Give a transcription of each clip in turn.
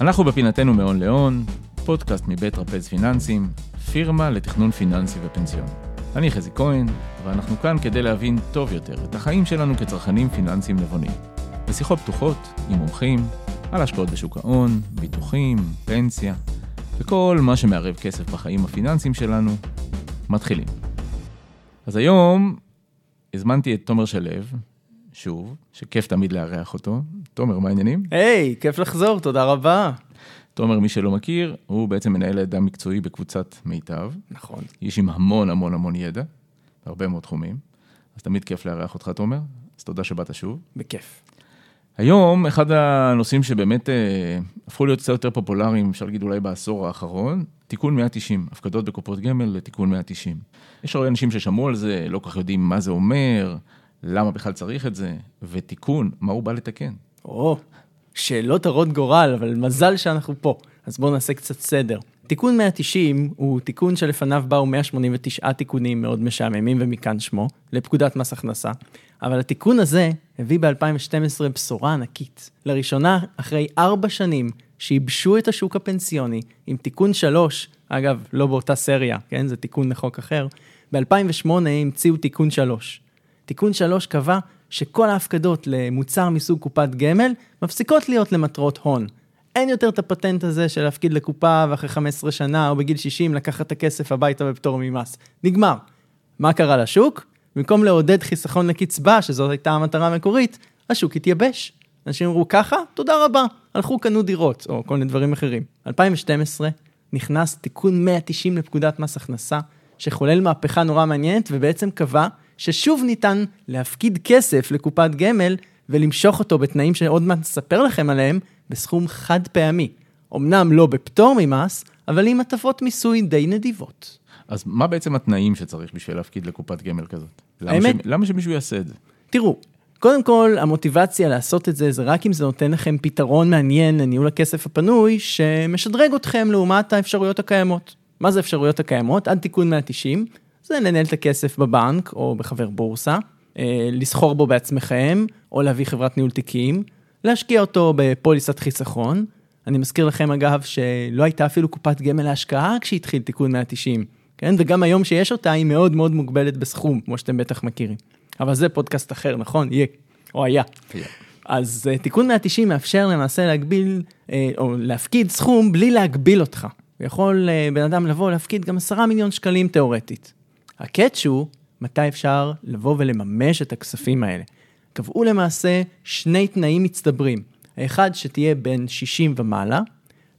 אנחנו בפינתנו מהון להון, פודקאסט מבית רפז פיננסים, פירמה לתכנון פיננסי ופנסיון. אני חזי כהן, ואנחנו כאן כדי להבין טוב יותר את החיים שלנו כצרכנים פיננסיים נבונים. בשיחות פתוחות עם מומחים על השקעות בשוק ההון, ביטוחים, פנסיה, וכל מה שמערב כסף בחיים הפיננסיים שלנו, מתחילים. אז היום הזמנתי את תומר שלו, שוב, שכיף תמיד לארח אותו. תומר, מה העניינים? היי, hey, כיף לחזור, תודה רבה. תומר, מי שלא מכיר, הוא בעצם מנהל עדה מקצועי בקבוצת מיטב. נכון. איש עם המון המון המון ידע, בהרבה מאוד תחומים. אז תמיד כיף לארח אותך, תומר. אז תודה שבאת שוב. בכיף. היום, אחד הנושאים שבאמת אה, הפכו להיות קצת יותר פופולריים, אפשר להגיד אולי בעשור האחרון, תיקון 190, הפקדות בקופות גמל לתיקון 190. יש הרבה אנשים ששמעו על זה, לא כל כך יודעים מה זה אומר, למה בכלל צריך את זה, ותיקון, מה הוא בא לתקן. או, שאלות הרות גורל, אבל מזל שאנחנו פה. אז בואו נעשה קצת סדר. תיקון 190 הוא תיקון שלפניו באו 189 תיקונים מאוד משעממים, ומכאן שמו, לפקודת מס הכנסה. אבל התיקון הזה הביא ב-2012 בשורה ענקית. לראשונה, אחרי ארבע שנים שייבשו את השוק הפנסיוני עם תיקון 3, אגב, לא באותה סריה, כן? זה תיקון לחוק אחר, ב-2008 המציאו תיקון 3. תיקון 3 קבע שכל ההפקדות למוצר מסוג קופת גמל מפסיקות להיות למטרות הון. אין יותר את הפטנט הזה של להפקיד לקופה ואחרי 15 שנה או בגיל 60 לקחת את הכסף הביתה בפטור ממס. נגמר. מה קרה לשוק? במקום לעודד חיסכון לקצבה, שזאת הייתה המטרה המקורית, השוק התייבש. אנשים אמרו ככה, תודה רבה, הלכו קנו דירות, או כל מיני דברים אחרים. 2012 נכנס תיקון 190 לפקודת מס הכנסה, שחולל מהפכה נורא מעניינת, ובעצם קבע ששוב ניתן להפקיד כסף לקופת גמל ולמשוך אותו בתנאים שעוד מעט נספר לכם עליהם, בסכום חד פעמי. אמנם לא בפטור ממס, אבל עם הטבות מיסוי די נדיבות. אז מה בעצם התנאים שצריך בשביל להפקיד לקופת גמל כזאת? האמת... למה, ש... למה שמישהו יעשה את זה? תראו, קודם כל, המוטיבציה לעשות את זה, זה רק אם זה נותן לכם פתרון מעניין לניהול הכסף הפנוי, שמשדרג אתכם לעומת האפשרויות הקיימות. מה זה האפשרויות הקיימות? עד תיקון 190, זה לנהל את הכסף בבנק או בחבר בורסה, אה, לסחור בו בעצמכם, או להביא חברת ניהול תיקים, להשקיע אותו בפוליסת חיסכון. אני מזכיר לכם אגב שלא הייתה אפילו קופת גמל להשקעה כשהתחיל תיקון 190, כן? וגם היום שיש אותה היא מאוד מאוד מוגבלת בסכום, כמו שאתם בטח מכירים. אבל זה פודקאסט אחר, נכון? יהיה, או היה. Yeah. אז uh, תיקון 190 מאפשר למעשה להגביל, uh, או להפקיד סכום בלי להגביל אותך. יכול uh, בן אדם לבוא להפקיד גם עשרה מיליון שקלים תיאורטית. הקאץ' הוא מתי אפשר לבוא ולממש את הכספים האלה. קבעו למעשה שני תנאים מצטברים. האחד שתהיה בין 60 ומעלה,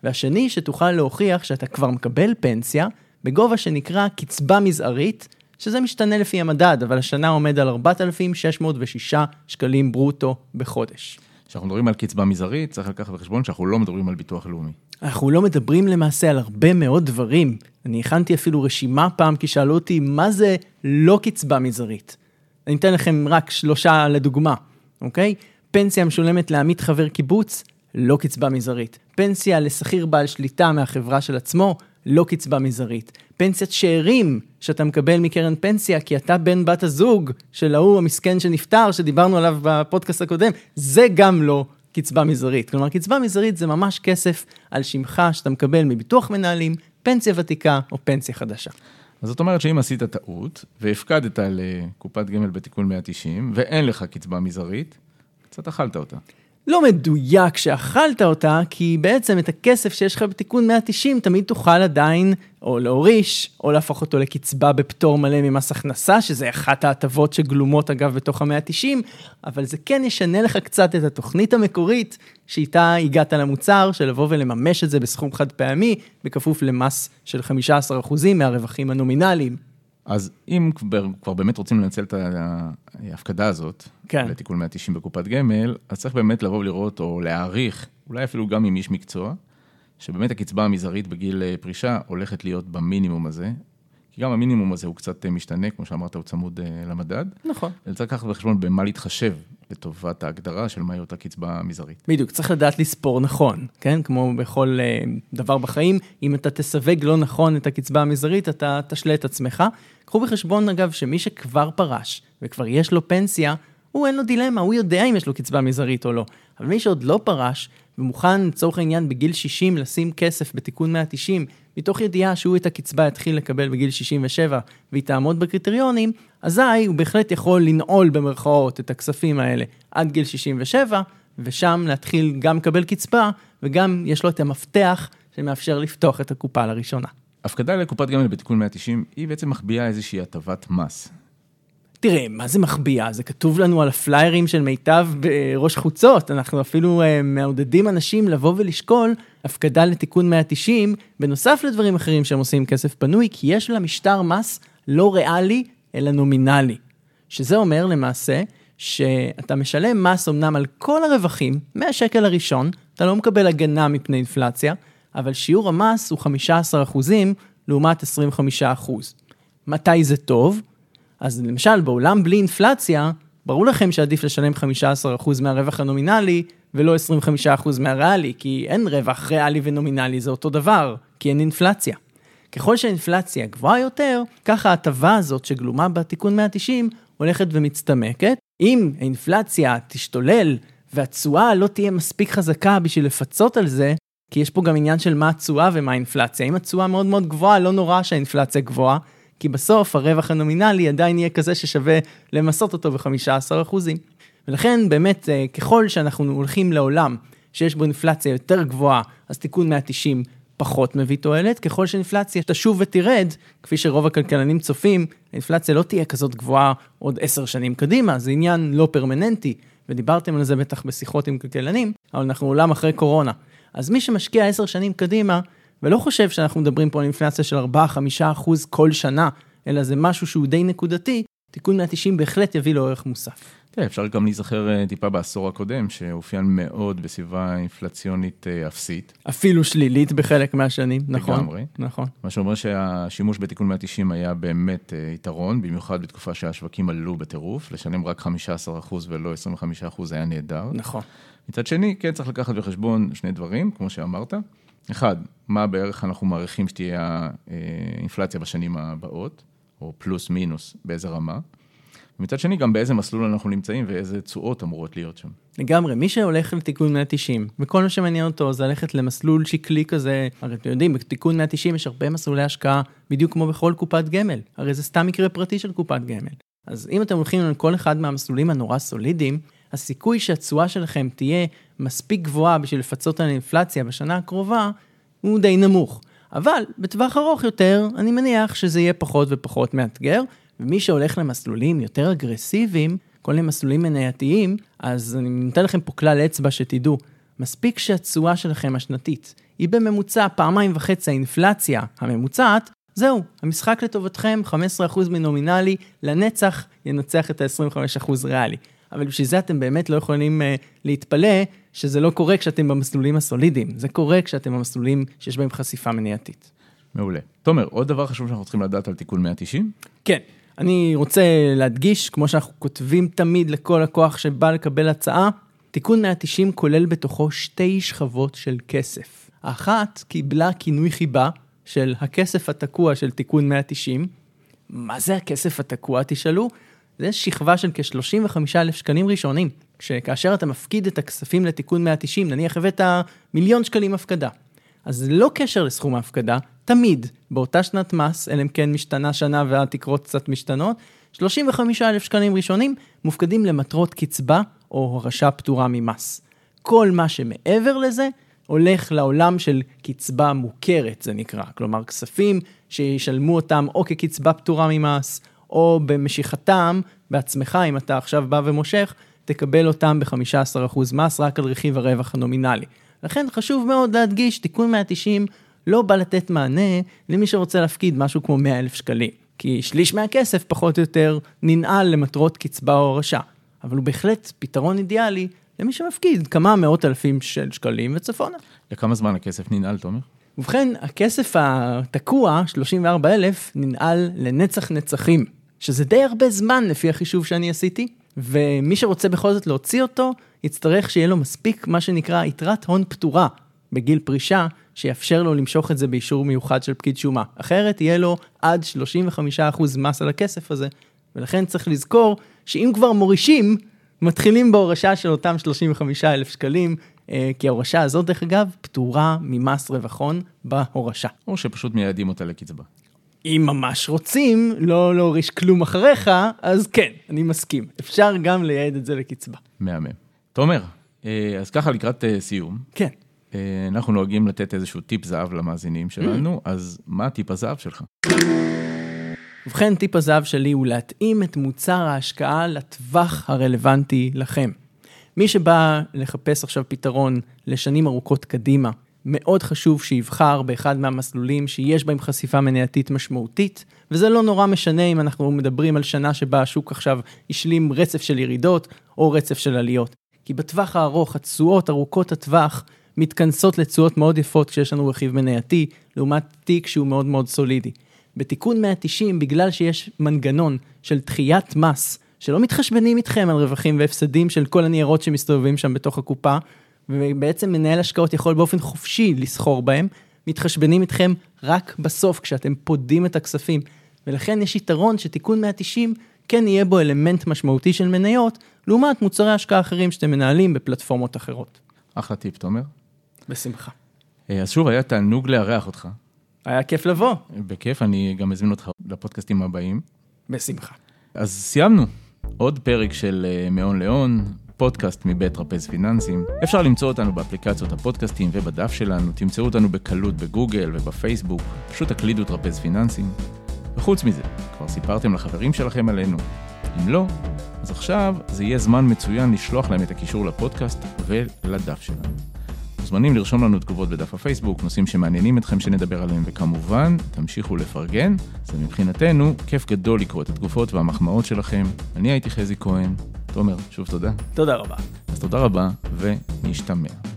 והשני שתוכל להוכיח שאתה כבר מקבל פנסיה בגובה שנקרא קצבה מזערית, שזה משתנה לפי המדד, אבל השנה עומד על 4,606 שקלים ברוטו בחודש. כשאנחנו מדברים על קצבה מזערית, צריך לקחת בחשבון שאנחנו לא מדברים על ביטוח לאומי. אנחנו לא מדברים למעשה על הרבה מאוד דברים. אני הכנתי אפילו רשימה פעם, כי שאלו אותי, מה זה לא קצבה מזערית? אני אתן לכם רק שלושה לדוגמה, אוקיי? פנסיה משולמת לעמית חבר קיבוץ, לא קצבה מזערית. פנסיה לשכיר בעל שליטה מהחברה של עצמו, לא קצבה מזערית. פנסיית שאירים שאתה מקבל מקרן פנסיה כי אתה בן בת הזוג של ההוא המסכן שנפטר, שדיברנו עליו בפודקאסט הקודם, זה גם לא קצבה מזערית. כלומר, קצבה מזערית זה ממש כסף על שמך שאתה מקבל מביטוח מנהלים, פנסיה ותיקה או פנסיה חדשה. אז זאת אומרת שאם עשית טעות והפקדת לקופת גמל בתיקון 190 ואין לך קצבה מזערית, קצת אכלת אותה. לא מדויק שאכלת אותה, כי בעצם את הכסף שיש לך בתיקון 190 תמיד תוכל עדיין או להוריש, או להפוך אותו לקצבה בפטור מלא ממס הכנסה, שזה אחת ההטבות שגלומות אגב בתוך ה-190, אבל זה כן ישנה לך קצת את התוכנית המקורית שאיתה הגעת למוצר, של לבוא ולממש את זה בסכום חד פעמי, בכפוף למס של 15% מהרווחים הנומינליים. אז אם כבר, כבר באמת רוצים לנצל את ההפקדה הזאת, כן. לתיקון 190 בקופת גמל, אז צריך באמת לבוא ולראות או להעריך, אולי אפילו גם עם איש מקצוע, שבאמת הקצבה המזערית בגיל אה, פרישה הולכת להיות במינימום הזה, כי גם המינימום הזה הוא קצת אה, משתנה, כמו שאמרת, הוא צמוד אה, למדד. נכון. צריך לקחת בחשבון במה להתחשב לטובת ההגדרה של מהי אותה קצבה מזערית. בדיוק, צריך לדעת לספור נכון, כן? כמו בכל דבר בחיים, אם אתה תסווג לא נכון את הקצבה המזערית, אתה תשלה את עצמך. קחו בחשבון, אגב, שמי שכבר פרש וכבר יש לו פנסיה, הוא אין לו דילמה, הוא יודע אם יש לו קצבה מזערית או לא. אבל מי שעוד לא פרש, ומוכן לצורך העניין בגיל 60 לשים כסף בתיקון 190, מתוך ידיעה שהוא את הקצבה יתחיל לקבל בגיל 67 והיא תעמוד בקריטריונים, אזי הוא בהחלט יכול לנעול במרכאות את הכספים האלה עד גיל 67, ושם להתחיל גם לקבל קצבה, וגם יש לו את המפתח שמאפשר לפתוח את הקופה לראשונה. הפקדה לקופת גמל בתיקון 190 היא בעצם מחביאה איזושהי הטבת מס. תראה, מה זה מחביאה? זה כתוב לנו על הפליירים של מיטב בראש חוצות. אנחנו אפילו uh, מעודדים אנשים לבוא ולשקול הפקדה לתיקון 190, בנוסף לדברים אחרים שהם עושים כסף פנוי, כי יש לה משטר מס לא ריאלי, אלא נומינלי. שזה אומר למעשה שאתה משלם מס אמנם על כל הרווחים, מהשקל הראשון, אתה לא מקבל הגנה מפני אינפלציה, אבל שיעור המס הוא 15% לעומת 25%. מתי זה טוב? אז למשל, בעולם בלי אינפלציה, ברור לכם שעדיף לשלם 15% מהרווח הנומינלי, ולא 25% מהריאלי, כי אין רווח ריאלי ונומינלי, זה אותו דבר, כי אין אינפלציה. ככל שהאינפלציה גבוהה יותר, ככה ההטבה הזאת שגלומה בתיקון 190 הולכת ומצטמקת. אם האינפלציה תשתולל והתשואה לא תהיה מספיק חזקה בשביל לפצות על זה, כי יש פה גם עניין של מה התשואה ומה האינפלציה. אם התשואה מאוד מאוד גבוהה, לא נורא שהאינפלציה גבוהה, כי בסוף הרווח הנומינלי עדיין יהיה כזה ששווה למסות אותו ב-15%. ולכן באמת, אה, ככל שאנחנו הולכים לעולם שיש בו אינפלציה יותר גבוהה, אז תיקון 190 פחות מביא תועלת, ככל שאינפלציה תשוב ותרד, כפי שרוב הכלכלנים צופים, האינפלציה לא תהיה כזאת גבוהה עוד עשר שנים קדימה, זה עניין לא פרמננטי, ודיברתם על זה בטח בשיחות עם כלכלנים, אבל אנחנו עולם אחרי קורונה. אז מי שמשקיע עשר שנים קדימה, ולא חושב שאנחנו מדברים פה על אינפלציה של 4-5 אחוז כל שנה, אלא זה משהו שהוא די נקודתי, תיקון 190 בהחלט יביא לו ערך מוסף. כן, אפשר גם להיזכר אה, טיפה בעשור הקודם, שאופיין מאוד בסביבה אינפלציונית אה, אפסית. אפילו שלילית בחלק מהשנים, נכון. לגמרי. נכון. מה שאומר שהשימוש בתיקון 190 היה באמת אה, יתרון, במיוחד בתקופה שהשווקים עלו בטירוף, לשלם רק 15% ולא 25% היה נהדר. נכון. מצד שני, כן צריך לקחת בחשבון שני דברים, כמו שאמרת. אחד, מה בערך אנחנו מעריכים שתהיה האינפלציה בשנים הבאות, או פלוס מינוס, באיזה רמה. ומצד שני, גם באיזה מסלול אנחנו נמצאים ואיזה תשואות אמורות להיות שם. לגמרי, מי שהולך לתיקון 190, וכל מה שמעניין אותו זה ללכת למסלול שקלי כזה, הרי אתם יודעים, בתיקון 190 יש הרבה מסלולי השקעה, בדיוק כמו בכל קופת גמל, הרי זה סתם מקרה פרטי של קופת גמל. אז אם אתם הולכים על כל אחד מהמסלולים הנורא סולידיים, הסיכוי שהתשואה שלכם תהיה מספיק גבוהה בשביל לפצות על אינפלציה בשנה הקרובה, הוא די נמוך. אבל בטווח ארוך יותר, אני מניח שזה יהיה פחות ופחות מאתגר, ומי שהולך למסלולים יותר אגרסיביים, כל מיני מסלולים מנייתיים, אז אני נותן לכם פה כלל אצבע שתדעו, מספיק שהתשואה שלכם השנתית היא בממוצע פעמיים וחצי האינפלציה הממוצעת, זהו, המשחק לטובתכם, 15% מנומינלי, לנצח ינצח את ה-25% ריאלי. אבל בשביל זה אתם באמת לא יכולים uh, להתפלא שזה לא קורה כשאתם במסלולים הסולידיים, זה קורה כשאתם במסלולים שיש בהם חשיפה מנייתית. מעולה. תומר, עוד דבר חשוב שאנחנו צריכים לדעת על תיקון 190? כן, אני רוצה להדגיש, כמו שאנחנו כותבים תמיד לכל לקוח שבא לקבל הצעה, תיקון 190 כולל בתוכו שתי שכבות של כסף. האחת קיבלה כינוי חיבה של הכסף התקוע של תיקון 190. מה זה הכסף התקוע, תשאלו? זה שכבה של כ-35,000 שקלים ראשונים, שכאשר אתה מפקיד את הכספים לתיקון 190, נניח הבאת מיליון שקלים הפקדה. אז ללא קשר לסכום ההפקדה, תמיד, באותה שנת מס, אלא אם כן משתנה שנה והתקרות קצת משתנות, 35,000 שקלים ראשונים מופקדים למטרות קצבה או הורשה פטורה ממס. כל מה שמעבר לזה הולך לעולם של קצבה מוכרת, זה נקרא. כלומר, כספים שישלמו אותם או כקצבה פטורה ממס, או במשיכתם בעצמך, אם אתה עכשיו בא ומושך, תקבל אותם ב-15% מס רק על רכיב הרווח הנומינלי. לכן חשוב מאוד להדגיש, תיקון 190 לא בא לתת מענה למי שרוצה להפקיד משהו כמו 100 אלף שקלים. כי שליש מהכסף פחות או יותר ננעל למטרות קצבה או הורשה. אבל הוא בהחלט פתרון אידיאלי למי שמפקיד כמה מאות אלפים של שקלים וצפונה. לכמה זמן הכסף ננעל, תומר? ובכן, הכסף התקוע, 34,000, ננעל לנצח נצחים, שזה די הרבה זמן לפי החישוב שאני עשיתי, ומי שרוצה בכל זאת להוציא אותו, יצטרך שיהיה לו מספיק מה שנקרא יתרת הון פטורה בגיל פרישה, שיאפשר לו למשוך את זה באישור מיוחד של פקיד שומה. אחרת יהיה לו עד 35% מס על הכסף הזה, ולכן צריך לזכור שאם כבר מורישים, מתחילים בהורשה של אותם 35,000 שקלים, אה, כי ההורשה הזאת, דרך אגב, פטורה ממס רווח הון בהורשה. או שפשוט מייעדים אותה לקצבה. אם ממש רוצים לא להוריש כלום אחריך, אז כן, אני מסכים. אפשר גם לייעד את זה לקצבה. מהמם. תומר, אה, אז ככה לקראת אה, סיום, כן. אה, אנחנו נוהגים לתת איזשהו טיפ זהב למאזינים שלנו, אז מה טיפ הזהב שלך? ובכן, טיפ הזהב שלי הוא להתאים את מוצר ההשקעה לטווח הרלוונטי לכם. מי שבא לחפש עכשיו פתרון לשנים ארוכות קדימה, מאוד חשוב שיבחר באחד מהמסלולים שיש בהם חשיפה מנייתית משמעותית, וזה לא נורא משנה אם אנחנו מדברים על שנה שבה השוק עכשיו השלים רצף של ירידות או רצף של עליות. כי בטווח הארוך, התשואות ארוכות הטווח מתכנסות לתשואות מאוד יפות כשיש לנו רכיב מנייתי, לעומת תיק שהוא מאוד מאוד סולידי. בתיקון 190, בגלל שיש מנגנון של דחיית מס, שלא מתחשבנים איתכם על רווחים והפסדים של כל הניירות שמסתובבים שם בתוך הקופה, ובעצם מנהל השקעות יכול באופן חופשי לסחור בהם, מתחשבנים איתכם רק בסוף, כשאתם פודים את הכספים. ולכן יש יתרון שתיקון 190 כן יהיה בו אלמנט משמעותי של מניות, לעומת מוצרי השקעה אחרים שאתם מנהלים בפלטפורמות אחרות. אחלה טיפ, תומר. בשמחה. אה, אז שוב, היה תענוג לארח אותך. היה כיף לבוא. בכיף, אני גם אזמין אותך לפודקאסטים הבאים. בשמחה. אז סיימנו. עוד פרק של אה, מהון להון, פודקאסט מבית טרפז פיננסים. אפשר למצוא אותנו באפליקציות הפודקאסטים ובדף שלנו, תמצאו אותנו בקלות בגוגל ובפייסבוק, פשוט תקלידו טרפז פיננסים. וחוץ מזה, כבר סיפרתם לחברים שלכם עלינו. אם לא, אז עכשיו זה יהיה זמן מצוין לשלוח להם את הקישור לפודקאסט ולדף שלנו. מוזמנים לרשום לנו תגובות בדף הפייסבוק, נושאים שמעניינים אתכם שנדבר עליהם, וכמובן, תמשיכו לפרגן. זה מבחינתנו כיף גדול לקרוא את התגובות והמחמאות שלכם. אני הייתי חזי כהן. תומר, שוב תודה. תודה רבה. אז תודה רבה, ונשתמע.